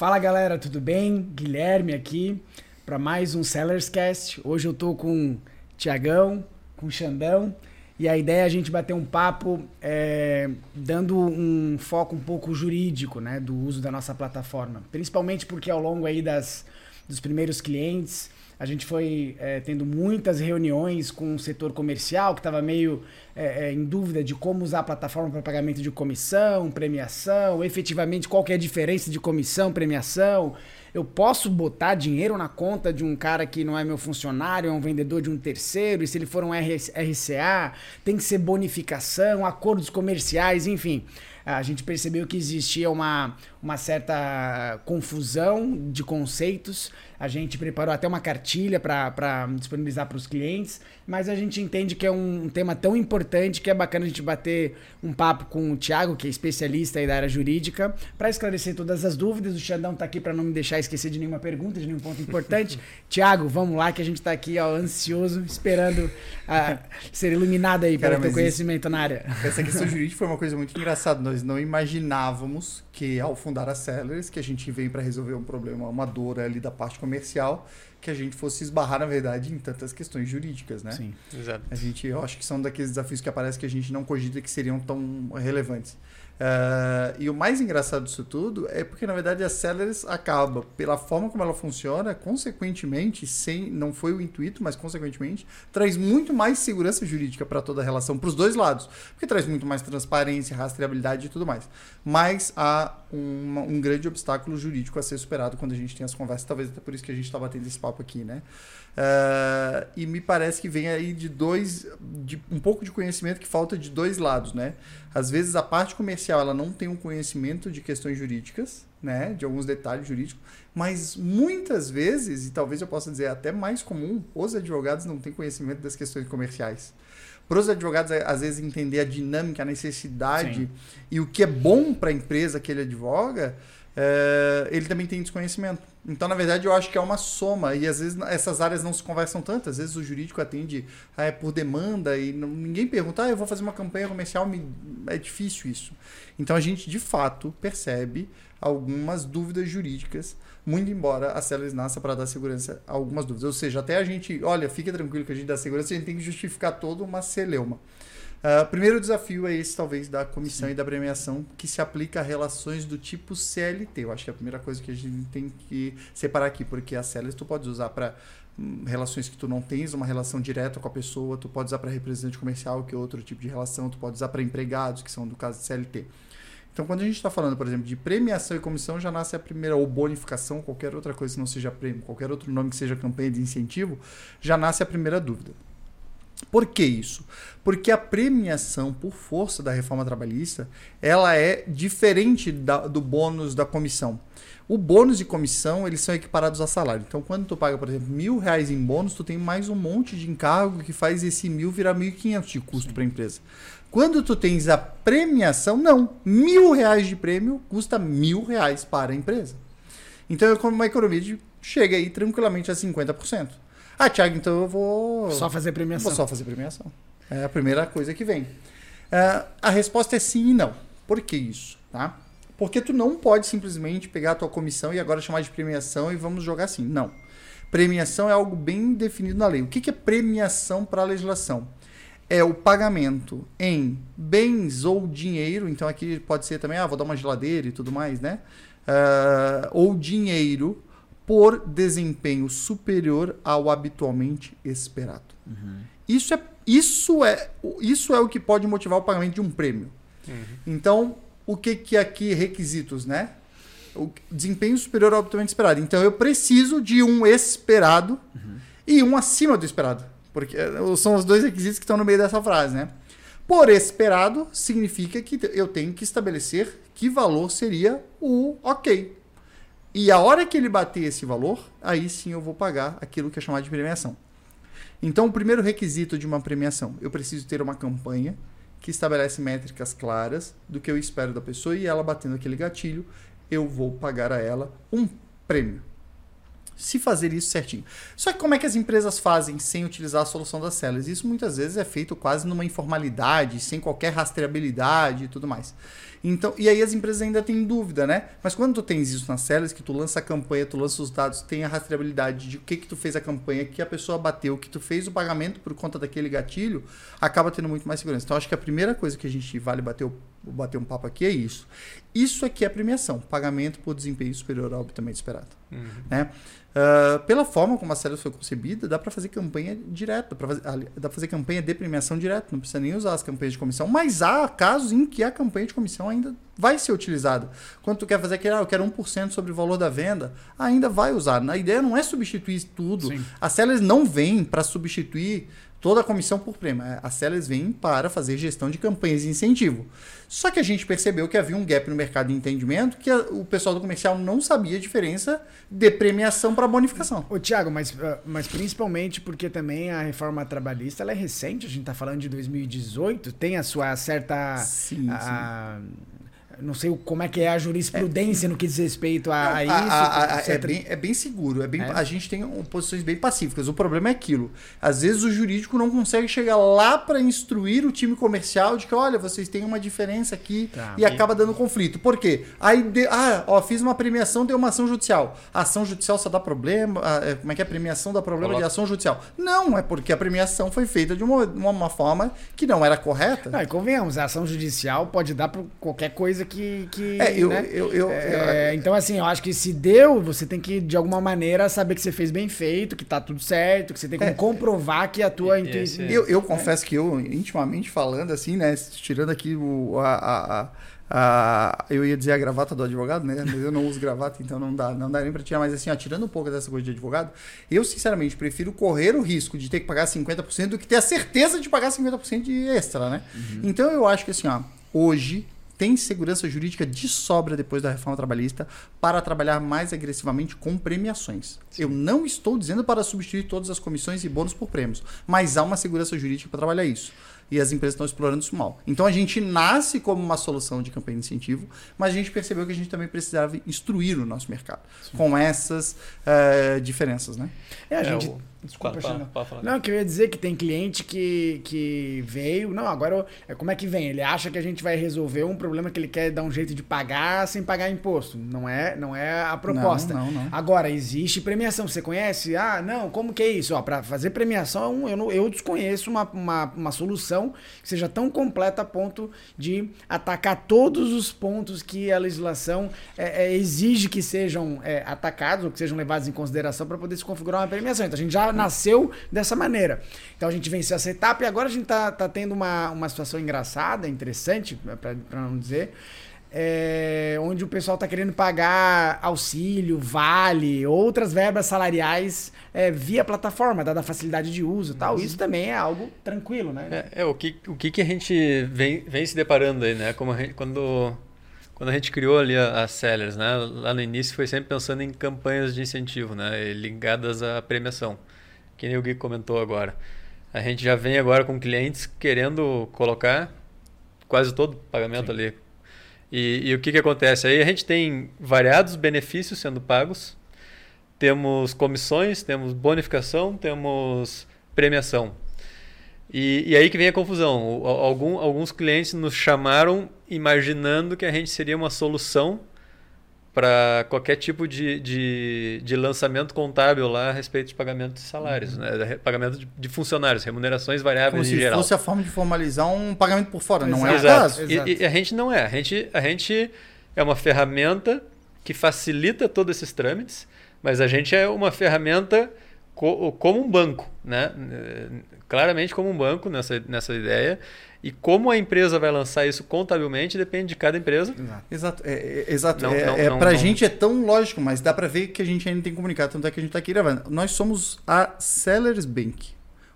Fala galera, tudo bem? Guilherme aqui para mais um Sellers Cast. Hoje eu tô com Tiagão, com Xandão e a ideia é a gente bater um papo é, dando um foco um pouco jurídico né, do uso da nossa plataforma. Principalmente porque ao longo aí das, dos primeiros clientes a gente foi é, tendo muitas reuniões com o setor comercial que estava meio é, é, em dúvida de como usar a plataforma para pagamento de comissão, premiação, efetivamente qual que é a diferença de comissão, premiação. Eu posso botar dinheiro na conta de um cara que não é meu funcionário, é um vendedor de um terceiro, e se ele for um RCA, tem que ser bonificação, acordos comerciais, enfim a gente percebeu que existia uma, uma certa confusão de conceitos. A gente preparou até uma cartilha para disponibilizar para os clientes, mas a gente entende que é um, tema tão importante que é bacana a gente bater um papo com o Thiago, que é especialista da área jurídica, para esclarecer todas as dúvidas. O Xandão está aqui para não me deixar esquecer de nenhuma pergunta, de nenhum ponto importante. Thiago, vamos lá que a gente está aqui ó, ansioso, esperando uh, ser iluminado aí Cara, pelo teu conhecimento isso, na área. Essa questão jurídica foi uma coisa muito engraçada. Nós não imaginávamos que ao fundar a Sellers, que a gente veio para resolver um problema, uma dor ali da parte comercial, que a gente fosse esbarrar, na verdade, em tantas questões jurídicas, né? Sim, exato. A gente, eu acho que são daqueles desafios que aparece que a gente não cogita que seriam tão relevantes. Uh, e o mais engraçado disso tudo é porque, na verdade, a Sellers acaba, pela forma como ela funciona, consequentemente, sem não foi o intuito, mas consequentemente, traz muito mais segurança jurídica para toda a relação, para os dois lados. Porque traz muito mais transparência, rastreabilidade e tudo mais. Mas há um, um grande obstáculo jurídico a ser superado quando a gente tem as conversas, talvez até por isso que a gente está batendo esse papo aqui, né? Uh, e me parece que vem aí de dois, de um pouco de conhecimento que falta de dois lados, né? Às vezes a parte comercial ela não tem um conhecimento de questões jurídicas, né? De alguns detalhes jurídicos, mas muitas vezes, e talvez eu possa dizer até mais comum, os advogados não têm conhecimento das questões comerciais. Para os advogados, às vezes, entender a dinâmica, a necessidade Sim. e o que é bom para a empresa que ele advoga, é, ele também tem desconhecimento. Então, na verdade, eu acho que é uma soma. E às vezes essas áreas não se conversam tanto. Às vezes o jurídico atende ah, é por demanda e não, ninguém pergunta, ah, eu vou fazer uma campanha comercial, me... é difícil isso. Então a gente de fato percebe algumas dúvidas jurídicas, muito embora a Celis nasça para dar segurança a algumas dúvidas. Ou seja, até a gente, olha, fica tranquilo que a gente dá segurança, a gente tem que justificar toda uma celeuma. Uh, primeiro desafio é esse, talvez, da comissão Sim. e da premiação, que se aplica a relações do tipo CLT. Eu acho que é a primeira coisa que a gente tem que separar aqui, porque a CLT tu pode usar para hum, relações que tu não tens uma relação direta com a pessoa, tu pode usar para representante comercial, que é outro tipo de relação, tu pode usar para empregados, que são do caso de CLT. Então, quando a gente está falando, por exemplo, de premiação e comissão, já nasce a primeira, ou bonificação, qualquer outra coisa que não seja prêmio, qualquer outro nome que seja campanha de incentivo, já nasce a primeira dúvida. Por que isso? Porque a premiação por força da reforma trabalhista ela é diferente da, do bônus da comissão. O bônus e comissão eles são equiparados a salário. Então, quando tu paga, por exemplo, mil reais em bônus, tu tem mais um monte de encargo que faz esse mil virar mil e quinhentos de custo para a empresa. Quando tu tens a premiação, não. Mil reais de prêmio custa mil reais para a empresa. Então, é uma economia de, chega aí tranquilamente a 50%. Ah, Thiago, então eu vou. Só fazer premiação. Vou só fazer premiação. É a primeira coisa que vem. Uh, a resposta é sim e não. Por que isso? Tá? Porque tu não pode simplesmente pegar a tua comissão e agora chamar de premiação e vamos jogar assim. Não. Premiação é algo bem definido na lei. O que, que é premiação para a legislação? É o pagamento em bens ou dinheiro. Então aqui pode ser também, ah, vou dar uma geladeira e tudo mais, né? Uh, ou dinheiro por desempenho superior ao habitualmente esperado. Uhum. Isso, é, isso, é, isso é o que pode motivar o pagamento de um prêmio. Uhum. Então, o que, que aqui requisitos, né? O desempenho superior ao habitualmente esperado. Então, eu preciso de um esperado uhum. e um acima do esperado. Porque eh, são os dois requisitos que estão no meio dessa frase, né? Por esperado significa que eu tenho que estabelecer que valor seria o ok. E a hora que ele bater esse valor, aí sim eu vou pagar aquilo que é chamado de premiação. Então, o primeiro requisito de uma premiação, eu preciso ter uma campanha que estabelece métricas claras do que eu espero da pessoa e ela batendo aquele gatilho, eu vou pagar a ela um prêmio. Se fazer isso certinho. Só que como é que as empresas fazem sem utilizar a solução das células? Isso muitas vezes é feito quase numa informalidade, sem qualquer rastreabilidade e tudo mais. Então, e aí as empresas ainda têm dúvida, né? Mas quando tu tens isso nas células, que tu lança a campanha, tu lança os dados, tem a rastreabilidade de o que que tu fez a campanha, que a pessoa bateu, que tu fez o pagamento por conta daquele gatilho, acaba tendo muito mais segurança. Então, acho que a primeira coisa que a gente vale bater, bater um papo aqui é isso. Isso aqui é premiação, pagamento por desempenho superior ao obviamente esperado. Uhum. Né? Uh, pela forma como a série foi concebida, dá para fazer campanha direta, dá para fazer campanha de premiação direta, não precisa nem usar as campanhas de comissão, mas há casos em que a campanha de comissão ainda vai ser utilizada. Quando tu quer fazer aquele, ah, eu quero 1% sobre o valor da venda, ainda vai usar. A ideia não é substituir tudo. Sim. As sellers não vêm para substituir toda a comissão por prêmio. É, as sellers vêm para fazer gestão de campanhas de incentivo. Só que a gente percebeu que havia um gap no mercado de entendimento que a, o pessoal do comercial não sabia a diferença de premiação para bonificação. Ô, Tiago, mas, ah, mas principalmente porque também a reforma trabalhista é recente, a gente está falando de 2018, tem a sua certa. Sim, a, sim não sei como é que é a jurisprudência é. no que diz respeito a, a isso. A, a, é, bem, é bem seguro. É bem, é? A gente tem posições bem pacíficas. O problema é aquilo. Às vezes o jurídico não consegue chegar lá para instruir o time comercial de que, olha, vocês têm uma diferença aqui tá, e acaba dando conflito. Por quê? Aí, de, ah, ó, fiz uma premiação, deu uma ação judicial. A ação judicial só dá problema. É, como é que é a premiação dá problema Coloca. de ação judicial? Não, é porque a premiação foi feita de uma, uma forma que não era correta. Não, e convenhamos, a ação judicial pode dar por qualquer coisa que. que é, eu, né? eu, eu, é, então, assim, eu acho que se deu, você tem que, de alguma maneira, saber que você fez bem feito, que tá tudo certo, que você tem que é, comprovar que a tua intuição. Eu, eu confesso que eu, intimamente falando, assim, né? Tirando aqui o, a, a, a, eu ia dizer a gravata do advogado, né? Mas eu não uso gravata, então não dá, não dá nem para tirar. Mas assim, ó, tirando um pouco dessa coisa de advogado, eu sinceramente prefiro correr o risco de ter que pagar 50% do que ter a certeza de pagar 50% de extra, né? Uhum. Então eu acho que assim, ó, hoje tem segurança jurídica de sobra depois da reforma trabalhista para trabalhar mais agressivamente com premiações. Sim. Eu não estou dizendo para substituir todas as comissões e bônus por prêmios, mas há uma segurança jurídica para trabalhar isso e as empresas estão explorando isso mal. Então a gente nasce como uma solução de campanha de incentivo, mas a gente percebeu que a gente também precisava instruir o nosso mercado Sim. com essas uh, diferenças, né? É, a gente... É, o... Desculpa, pode, pode falar. Não, eu queria dizer que tem cliente que, que veio. Não, agora é como é que vem? Ele acha que a gente vai resolver um problema que ele quer dar um jeito de pagar sem pagar imposto. Não é, não é a proposta. Não, não, não. Agora, existe premiação. Você conhece? Ah, não, como que é isso? Para fazer premiação, eu, não, eu desconheço uma, uma, uma solução que seja tão completa a ponto de atacar todos os pontos que a legislação é, é, exige que sejam é, atacados ou que sejam levados em consideração para poder se configurar uma premiação. Então a gente já nasceu dessa maneira. Então a gente venceu essa etapa e agora a gente está tá tendo uma, uma situação engraçada, interessante, para não dizer é, onde o pessoal está querendo pagar auxílio, vale, outras verbas salariais é, via plataforma, dada a facilidade de uso tal. Isso também é algo tranquilo, né? É, é, o, que, o que, que a gente vem, vem se deparando aí, né? Como gente, quando, quando a gente criou ali as sellers, né? Lá no início foi sempre pensando em campanhas de incentivo, né? Ligadas à premiação, que nem o Gui comentou agora. A gente já vem agora com clientes querendo colocar quase todo o pagamento Sim. ali e, e, o que, que acontece? Aí a gente tem variados benefícios sendo pagos, temos comissões, temos bonificação, temos premiação. E, e aí que vem a confusão. Algum, alguns clientes nos chamaram imaginando que a gente seria uma solução para qualquer tipo de, de, de, lançamento contábil lá a respeito de pagamento de salários, uhum. né? pagamento de, de, funcionários, remunerações variáveis Como em geral. Como se fosse a forma de formalizar um pagamento por fora, não é o caso? E, e, a gente não é. A gente, a gente é uma ferramenta que facilita todos esses trâmites, mas a gente é uma ferramenta co como um banco, né? claramente como um banco nessa, nessa ideia. E como a empresa vai lançar isso contabilmente depende de cada empresa. Exato. É, é, exato. Não, é, não, é, não, pra gente é tão lógico, mas dá para ver que a gente ainda tem comunicado. Tanto é que a gente está aqui gravando. Nós somos a Sellers Bank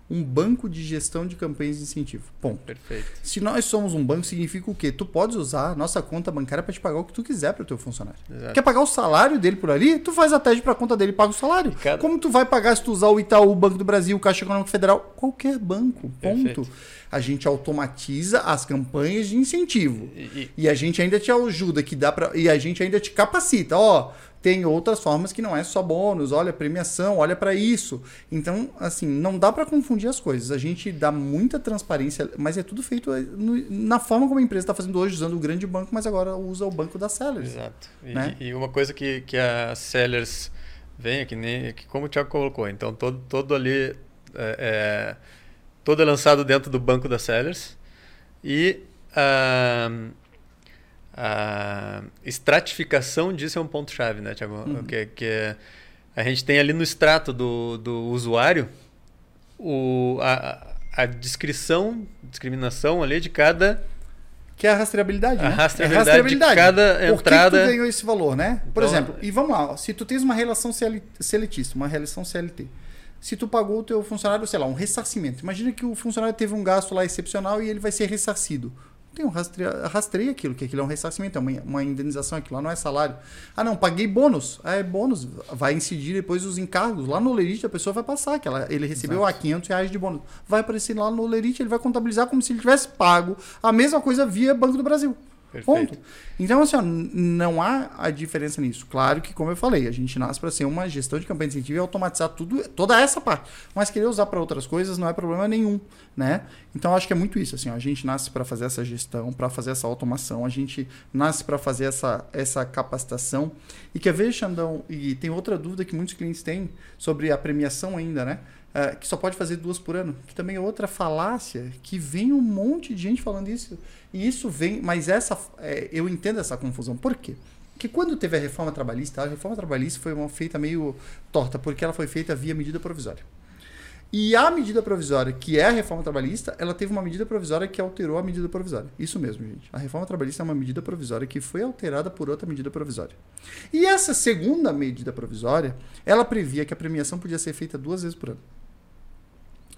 um banco de gestão de campanhas de incentivo. Ponto. Perfeito. Se nós somos um banco, significa o quê? Tu podes usar a nossa conta bancária para te pagar o que tu quiser para o teu funcionário. Exato. Quer pagar o salário dele por ali? Tu faz a TED para a conta dele e paga o salário. Cada... Como tu vai pagar se tu usar o Itaú, o Banco do Brasil, o Caixa Econômico Federal? Qualquer banco. Ponto. Perfeito. A gente automatiza as campanhas de incentivo. E, e... e, a gente ainda te ajuda que dá para e a gente ainda te capacita. Ó, tem outras formas que não é só bônus, olha premiação, olha para isso. Então, assim, não dá para confundir as coisas. A gente dá muita transparência, mas é tudo feito eh, no, na forma como a empresa está fazendo hoje, usando o grande banco, mas agora usa o banco da Sellers. Exato. E, né? e uma coisa que, que a Sellers vem aqui, nem, que como o Thiago colocou, então todo, todo ali é, é, todo é lançado dentro do banco da Sellers e a, a estratificação disso é um ponto chave, né, Thiago? Uhum. Que, que a gente tem ali no extrato do, do usuário o, a, a descrição, discriminação ali de cada que é a rastreabilidade, né? A rastreabilidade, é a rastreabilidade. de cada entrada. Por que tu ganhou esse valor, né? Por então, exemplo, e vamos lá, se tu tens uma relação seletista, uma relação CLT, se tu pagou o teu funcionário, sei lá, um ressarcimento. Imagina que o funcionário teve um gasto lá excepcional e ele vai ser ressarcido tem um rastreia, rastreia aquilo, que aquilo é um ressarcimento, é uma, uma indenização, aquilo lá não é salário. Ah, não, paguei bônus. Ah, é bônus. Vai incidir depois os encargos. Lá no Lerite a pessoa vai passar, que ela, ele recebeu Exato. a 500 reais de bônus. Vai aparecer lá no Lerite, ele vai contabilizar como se ele tivesse pago a mesma coisa via Banco do Brasil. Perfeito. Ponto. Então, assim, ó, não há a diferença nisso. Claro que, como eu falei, a gente nasce para ser uma gestão de campanha de incentivo e automatizar tudo, toda essa parte. Mas querer usar para outras coisas não é problema nenhum, né? Então, acho que é muito isso. Assim, ó, a gente nasce para fazer essa gestão, para fazer essa automação, a gente nasce para fazer essa, essa capacitação. E quer ver, Xandão, e tem outra dúvida que muitos clientes têm sobre a premiação ainda, né? Uh, que só pode fazer duas por ano, que também é outra falácia, que vem um monte de gente falando isso. E isso vem, mas essa é, eu entendo essa confusão. Por quê? Porque quando teve a reforma trabalhista, a reforma trabalhista foi uma feita meio torta, porque ela foi feita via medida provisória. E a medida provisória, que é a reforma trabalhista, ela teve uma medida provisória que alterou a medida provisória. Isso mesmo, gente. A reforma trabalhista é uma medida provisória que foi alterada por outra medida provisória. E essa segunda medida provisória, ela previa que a premiação podia ser feita duas vezes por ano.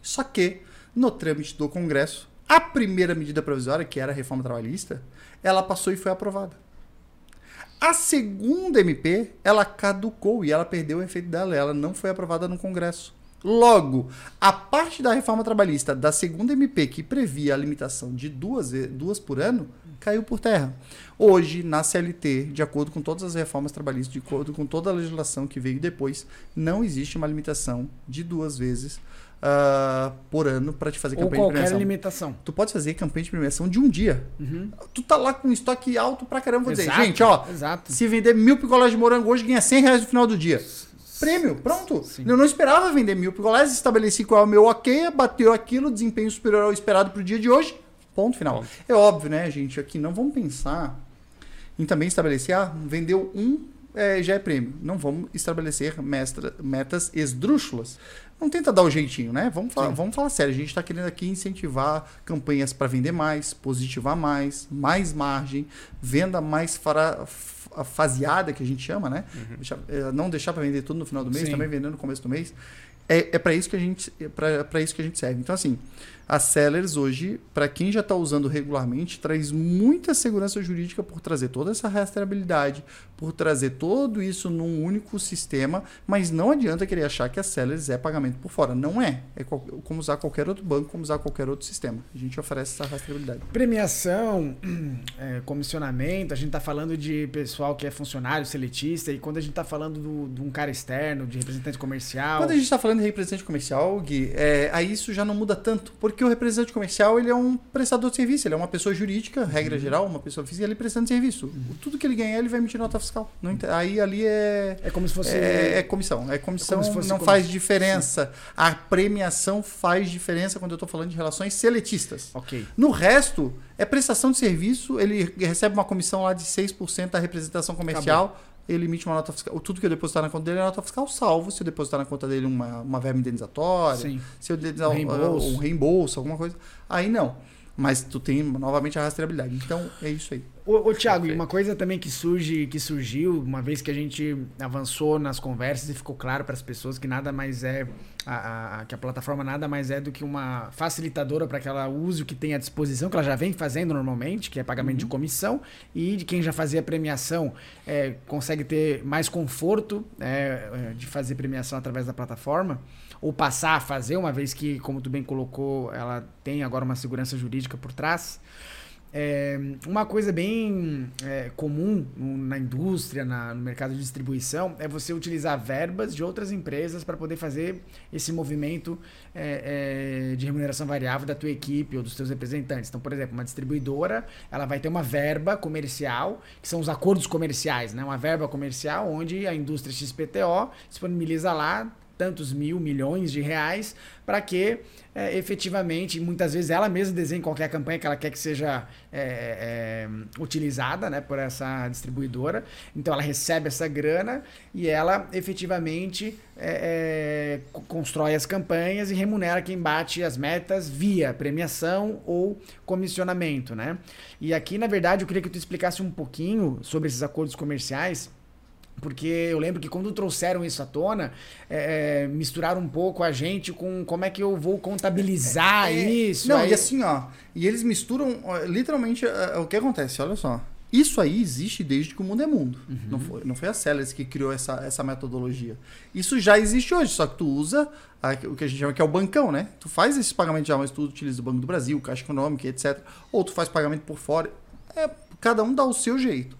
Só que, no trâmite do Congresso, a primeira medida provisória, que era a reforma trabalhista, ela passou e foi aprovada. A segunda MP, ela caducou e ela perdeu o efeito dela, ela não foi aprovada no Congresso. Logo, a parte da reforma trabalhista da segunda MP que previa a limitação de duas, duas por ano caiu por terra. Hoje, na CLT, de acordo com todas as reformas trabalhistas, de acordo com toda a legislação que veio depois, não existe uma limitação de duas vezes uh, por ano para te fazer Ou campanha de premiação. limitação. Tu pode fazer campanha de premiação de um dia. Uhum. Tu tá lá com um estoque alto pra caramba. Vou exato, dizer, gente, ó, exato. se vender mil picolés de morango hoje, ganha 100 reais no final do dia. Prêmio, pronto. Sim. Eu não esperava vender mil picolés, estabeleci qual é o meu ok, bateu aquilo, desempenho superior ao esperado pro dia de hoje. Ponto final. É óbvio, né, gente? Aqui não vamos pensar em também estabelecer, ah, vendeu um, é, já é prêmio. Não vamos estabelecer mestra, metas esdrúxulas não tenta dar o jeitinho, né? Vamos falar, vamos falar sério. A gente está querendo aqui incentivar campanhas para vender mais, positivar mais, mais margem, venda mais fara, faseada, que a gente chama, né? Uhum. É, não deixar para vender tudo no final do mês, Sim. também vendendo no começo do mês. É, é para isso que a gente é para isso que a gente serve. Então assim, a Sellers hoje, para quem já está usando regularmente, traz muita segurança jurídica por trazer toda essa rastreabilidade, por trazer tudo isso num único sistema, mas não adianta querer achar que a Sellers é pagamento por fora. Não é. É como usar qualquer outro banco, como usar qualquer outro sistema. A gente oferece essa rastreabilidade. Premiação, é, comissionamento, a gente está falando de pessoal que é funcionário, seletista, e quando a gente está falando do, de um cara externo, de representante comercial. Quando a gente está falando de representante comercial, Gui, é, aí isso já não muda tanto, porque o representante comercial ele é um prestador de serviço, ele é uma pessoa jurídica, regra uhum. geral, uma pessoa física, ele prestando serviço. Uhum. Tudo que ele ganhar, ele vai emitir nota fiscal. Não, aí ali é. É como se fosse. É, é comissão. É comissão, é não faz diferença. Sim. A premiação faz diferença quando eu estou falando de relações seletistas. Ok. No resto, é prestação de serviço, ele recebe uma comissão lá de 6% da representação comercial. Acabou. Ele emite uma nota fiscal. Tudo que eu depositar na conta dele é nota fiscal, salvo se eu depositar na conta dele uma, uma verba indenizatória, Sim. se eu um reembolso. um reembolso, alguma coisa. Aí não. Mas tu tem novamente a rastreabilidade. Então é isso aí. Ô, ô Thiago, e uma coisa também que surge, que surgiu, uma vez que a gente avançou nas conversas e ficou claro para as pessoas que nada mais é a, a, que a plataforma nada mais é do que uma facilitadora para que ela use o que tem à disposição, que ela já vem fazendo normalmente, que é pagamento uhum. de comissão, e de quem já fazia premiação é, consegue ter mais conforto é, de fazer premiação através da plataforma ou passar a fazer, uma vez que, como tu bem colocou, ela tem agora uma segurança jurídica por trás. É, uma coisa bem é, comum na indústria, na, no mercado de distribuição, é você utilizar verbas de outras empresas para poder fazer esse movimento é, é, de remuneração variável da tua equipe ou dos teus representantes. Então, por exemplo, uma distribuidora, ela vai ter uma verba comercial, que são os acordos comerciais, né? Uma verba comercial onde a indústria XPTO disponibiliza lá tantos mil, milhões de reais para que é, efetivamente, muitas vezes ela mesma desenhe qualquer campanha que ela quer que seja é, é, utilizada né, por essa distribuidora. Então ela recebe essa grana e ela efetivamente é, é, constrói as campanhas e remunera quem bate as metas via premiação ou comissionamento. Né? E aqui, na verdade, eu queria que tu explicasse um pouquinho sobre esses acordos comerciais porque eu lembro que quando trouxeram isso à tona, é, é, misturaram um pouco a gente com como é que eu vou contabilizar é, é isso. Não, aí... e assim, ó. E eles misturam literalmente é, é, o que acontece, olha só. Isso aí existe desde que o mundo é mundo. Uhum. Não, foi, não foi a Celes que criou essa, essa metodologia. Isso já existe hoje, só que tu usa a, o que a gente chama que é o bancão, né? Tu faz esse pagamento já, mas tu utiliza o Banco do Brasil, Caixa Econômica, etc. Ou tu faz pagamento por fora. É, cada um dá o seu jeito.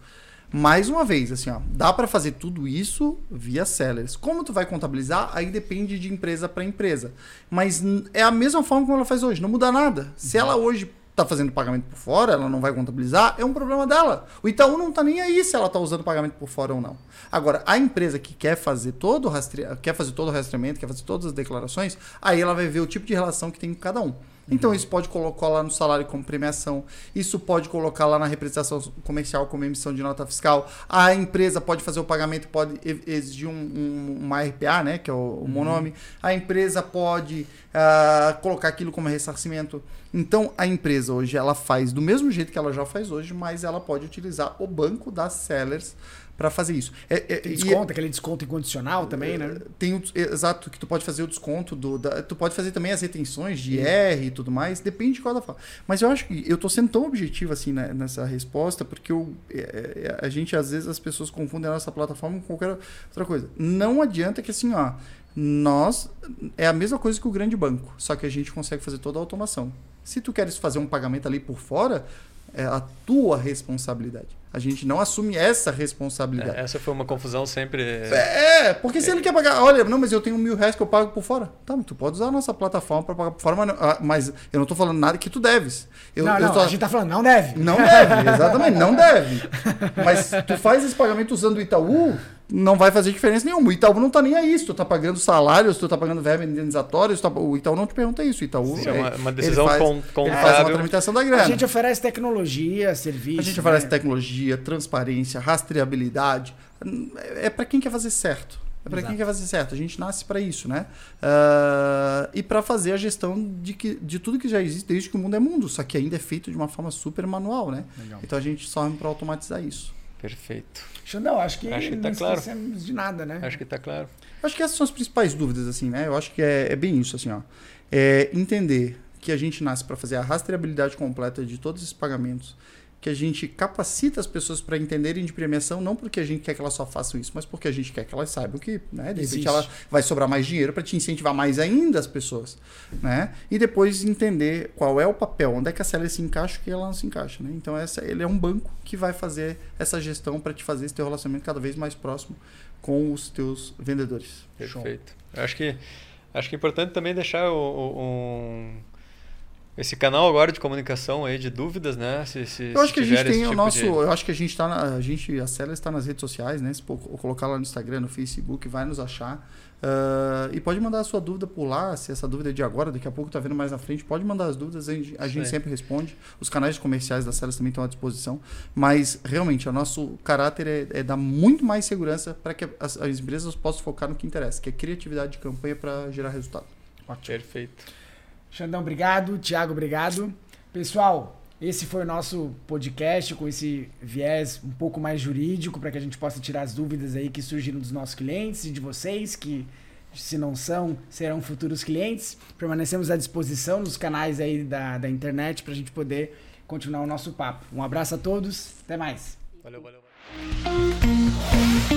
Mais uma vez, assim, ó, dá para fazer tudo isso via sellers. Como tu vai contabilizar? Aí depende de empresa para empresa. Mas é a mesma forma como ela faz hoje, não muda nada. Se ela hoje tá fazendo pagamento por fora, ela não vai contabilizar, é um problema dela. O Itaú não tá nem aí se ela tá usando pagamento por fora ou não. Agora, a empresa que quer fazer todo o rastre... quer fazer todo o rastreamento, quer fazer todas as declarações, aí ela vai ver o tipo de relação que tem com cada um. Então, isso pode colocar lá no salário como premiação, isso pode colocar lá na representação comercial como emissão de nota fiscal. A empresa pode fazer o pagamento, pode exigir um, um, uma RPA, né, que é o, o uhum. nome. A empresa pode uh, colocar aquilo como ressarcimento. Então, a empresa hoje ela faz do mesmo jeito que ela já faz hoje, mas ela pode utilizar o banco das sellers para fazer isso. É, é, tem desconto, é, aquele desconto incondicional também, né? Tem o, exato, que tu pode fazer o desconto do. Da, tu pode fazer também as retenções de R e tudo mais, depende de qual da forma. Mas eu acho que eu tô sendo tão objetivo assim né, nessa resposta, porque eu, é, é, a gente, às vezes, as pessoas confundem a nossa plataforma com qualquer outra coisa. Não adianta que assim, ó, nós é a mesma coisa que o grande banco, só que a gente consegue fazer toda a automação. Se tu queres fazer um pagamento ali por fora, é a tua responsabilidade. A gente não assume essa responsabilidade. É, essa foi uma confusão sempre. É, porque se ele quer pagar, olha, não, mas eu tenho mil reais que eu pago por fora. Tá, mas tu pode usar a nossa plataforma para pagar por fora, mas, ah, mas, eu não estou falando nada que tu deves. Eu, não, não, tô... a gente está falando, não deve. Não deve, exatamente, não deve. Mas tu faz esse pagamento usando o Itaú, não vai fazer diferença nenhuma. O Itaú não está nem aí. Se tu está pagando salários, tu está pagando verba indenizatório, tá... o Itaú não te pergunta isso. O Itaú Sim, é uma, uma decisão faz, contábil. Ele faz uma tramitação da grana. A gente oferece tecnologia, serviço. A gente oferece né? tecnologia, transparência, rastreabilidade. É para quem quer fazer certo. É para quem quer fazer certo. A gente nasce para isso, né? Uh, e para fazer a gestão de, que, de tudo que já existe desde que o mundo é mundo. Só que ainda é feito de uma forma super manual, né? Legal. Então a gente só para automatizar isso. Perfeito. Xandão, acho que, acho que tá não claro. esquecemos de nada, né? Acho que está claro. Acho que essas são as principais dúvidas, assim, né? Eu acho que é, é bem isso, assim, ó. É entender que a gente nasce para fazer a rastreabilidade completa de todos esses pagamentos, que a gente capacita as pessoas para entenderem de premiação, não porque a gente quer que elas só façam isso, mas porque a gente quer que elas saibam que, né, de repente ela vai sobrar mais dinheiro para te incentivar mais ainda as pessoas, né? E depois entender qual é o papel, onde é que a célula se encaixa e que ela não se encaixa, né? Então essa, ele é um banco que vai fazer essa gestão para te fazer esse teu relacionamento cada vez mais próximo com os teus vendedores. Perfeito. Eu acho que acho que é importante também deixar o, o, um esse canal agora de comunicação aí de dúvidas, né? Se, se, eu acho que a gente tem o tipo nosso, de... eu acho que a gente está a gente a Cela está nas redes sociais, né? Se colocar lá no Instagram, no Facebook, vai nos achar. Uh, e pode mandar a sua dúvida por lá, se essa dúvida é de agora, daqui a pouco está vendo mais na frente, pode mandar as dúvidas, a gente, a gente sempre responde. Os canais comerciais da Celas também estão à disposição. Mas realmente, o nosso caráter é, é dar muito mais segurança para que as, as empresas possam focar no que interessa, que é criatividade de campanha para gerar resultado. Ótimo. Perfeito. Xandão, obrigado. Tiago, obrigado. Pessoal, esse foi o nosso podcast com esse viés um pouco mais jurídico para que a gente possa tirar as dúvidas aí que surgiram dos nossos clientes e de vocês que se não são, serão futuros clientes. Permanecemos à disposição nos canais aí da, da internet para a gente poder continuar o nosso papo. Um abraço a todos, até mais. Valeu, valeu. valeu.